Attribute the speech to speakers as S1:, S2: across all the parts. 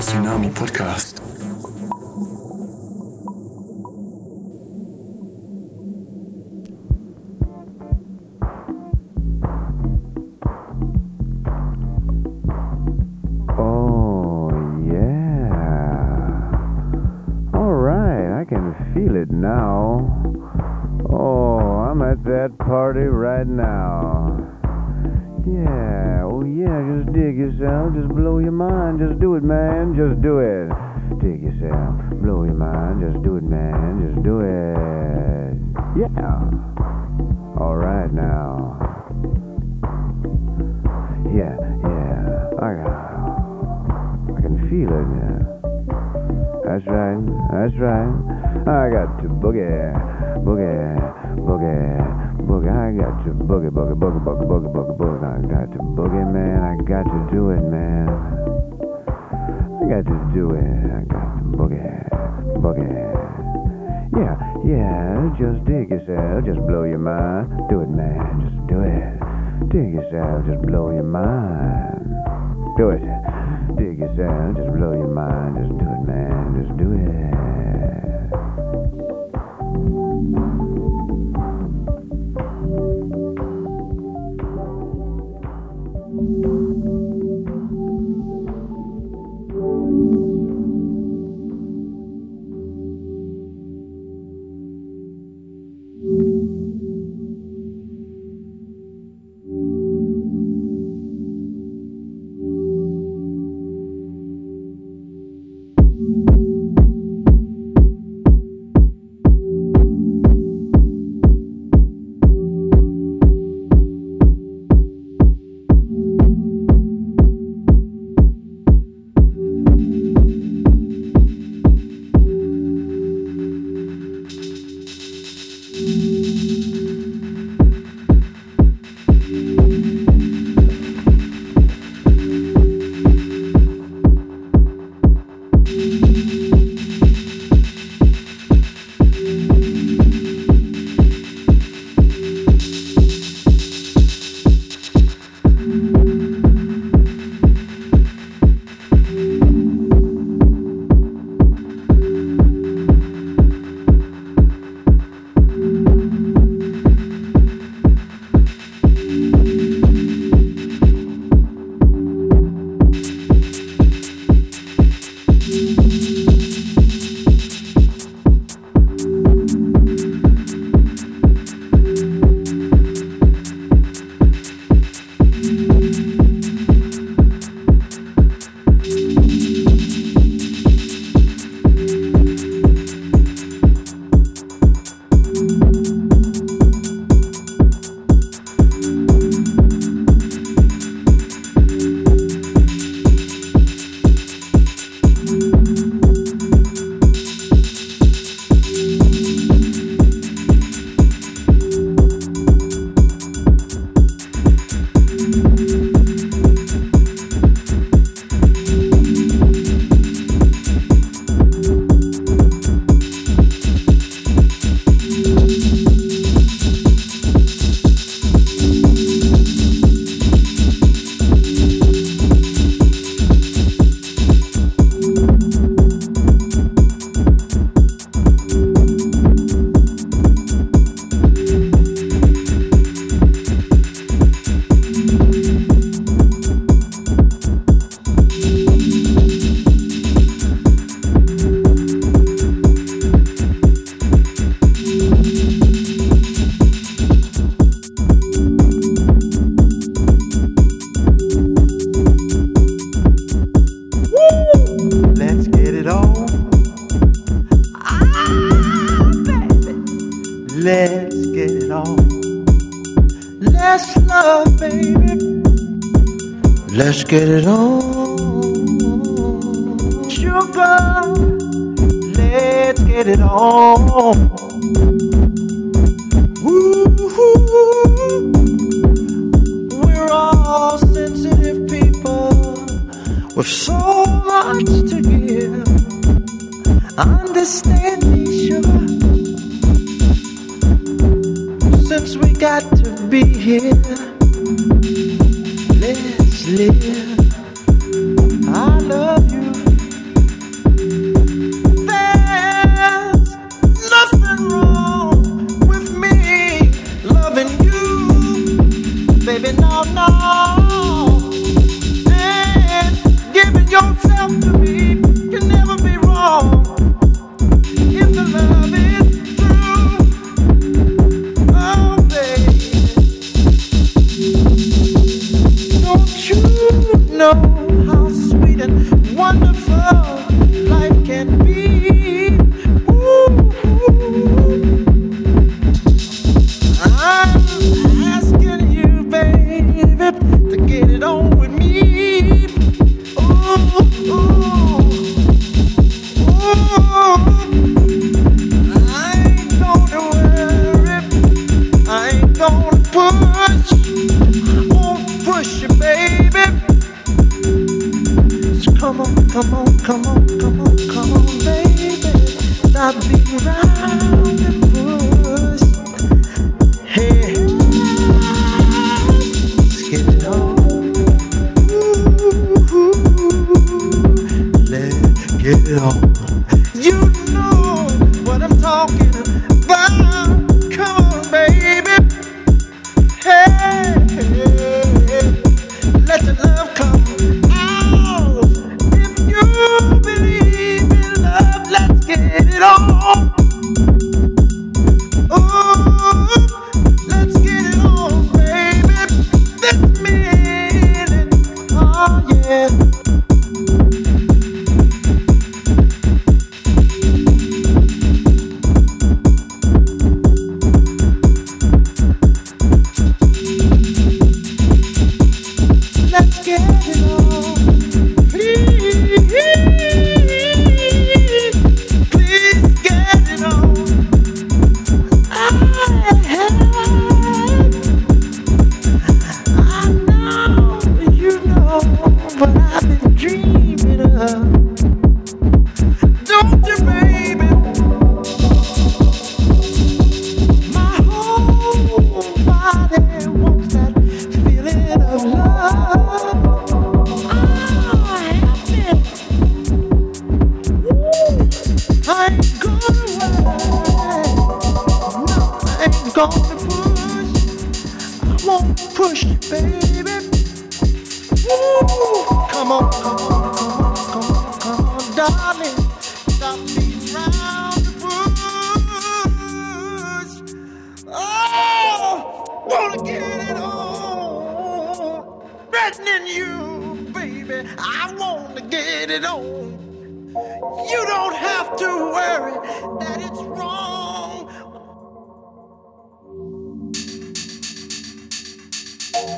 S1: Tsunami Podcast.
S2: Dig yourself, just blow your mind. Do it. Dig yourself, just blow your mind, just do it.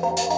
S3: you.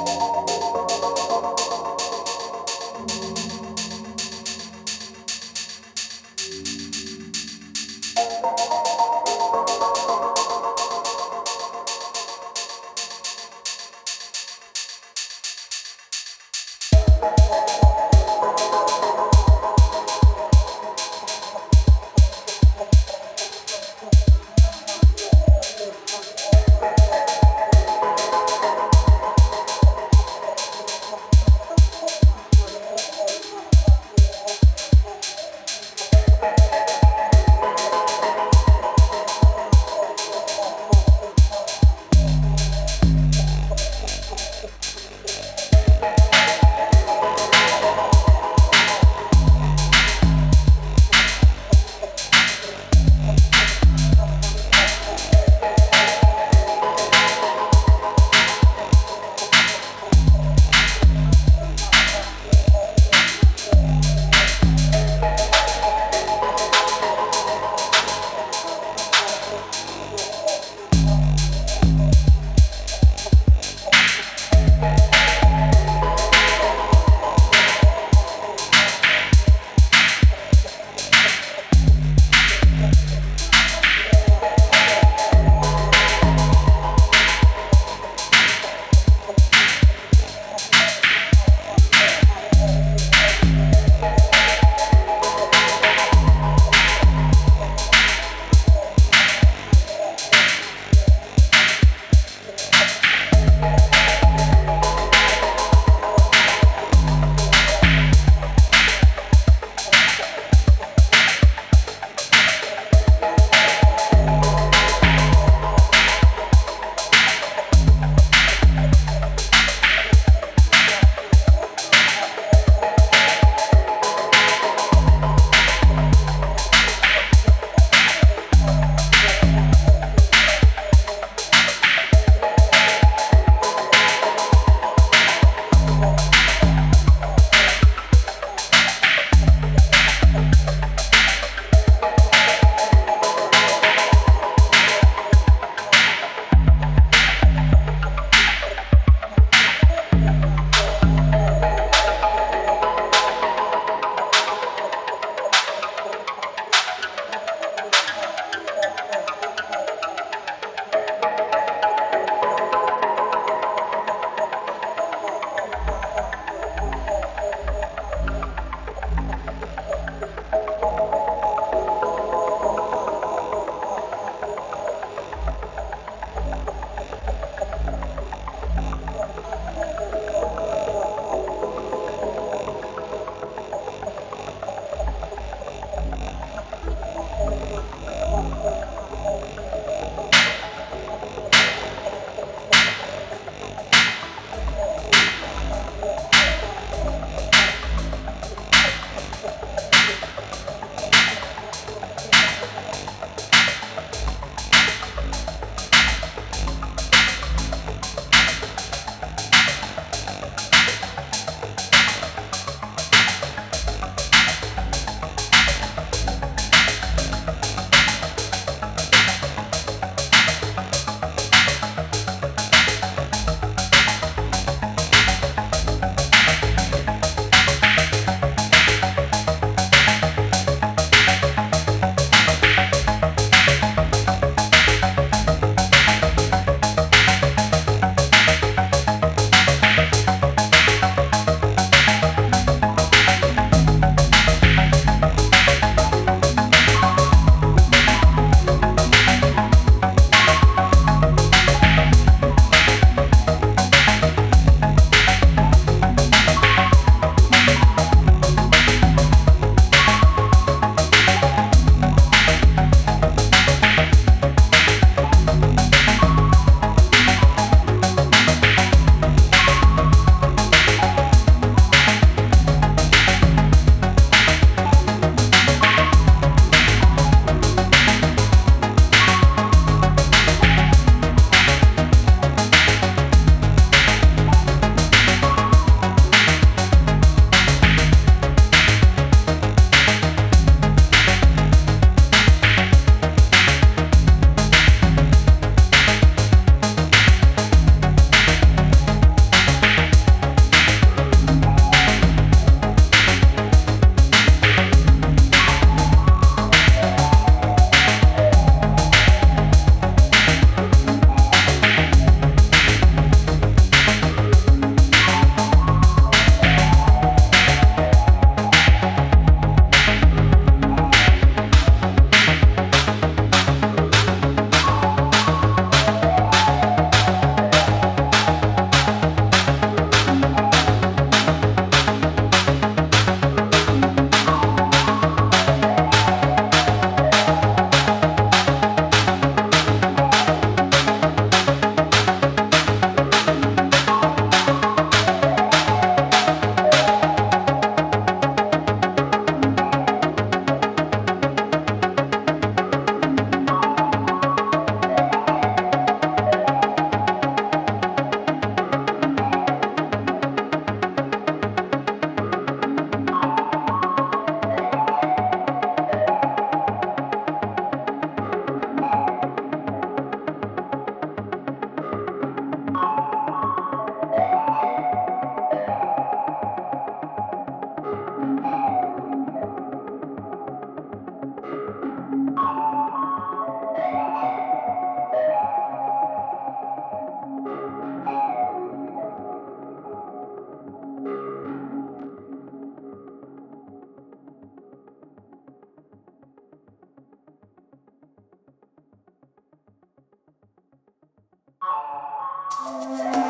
S4: Música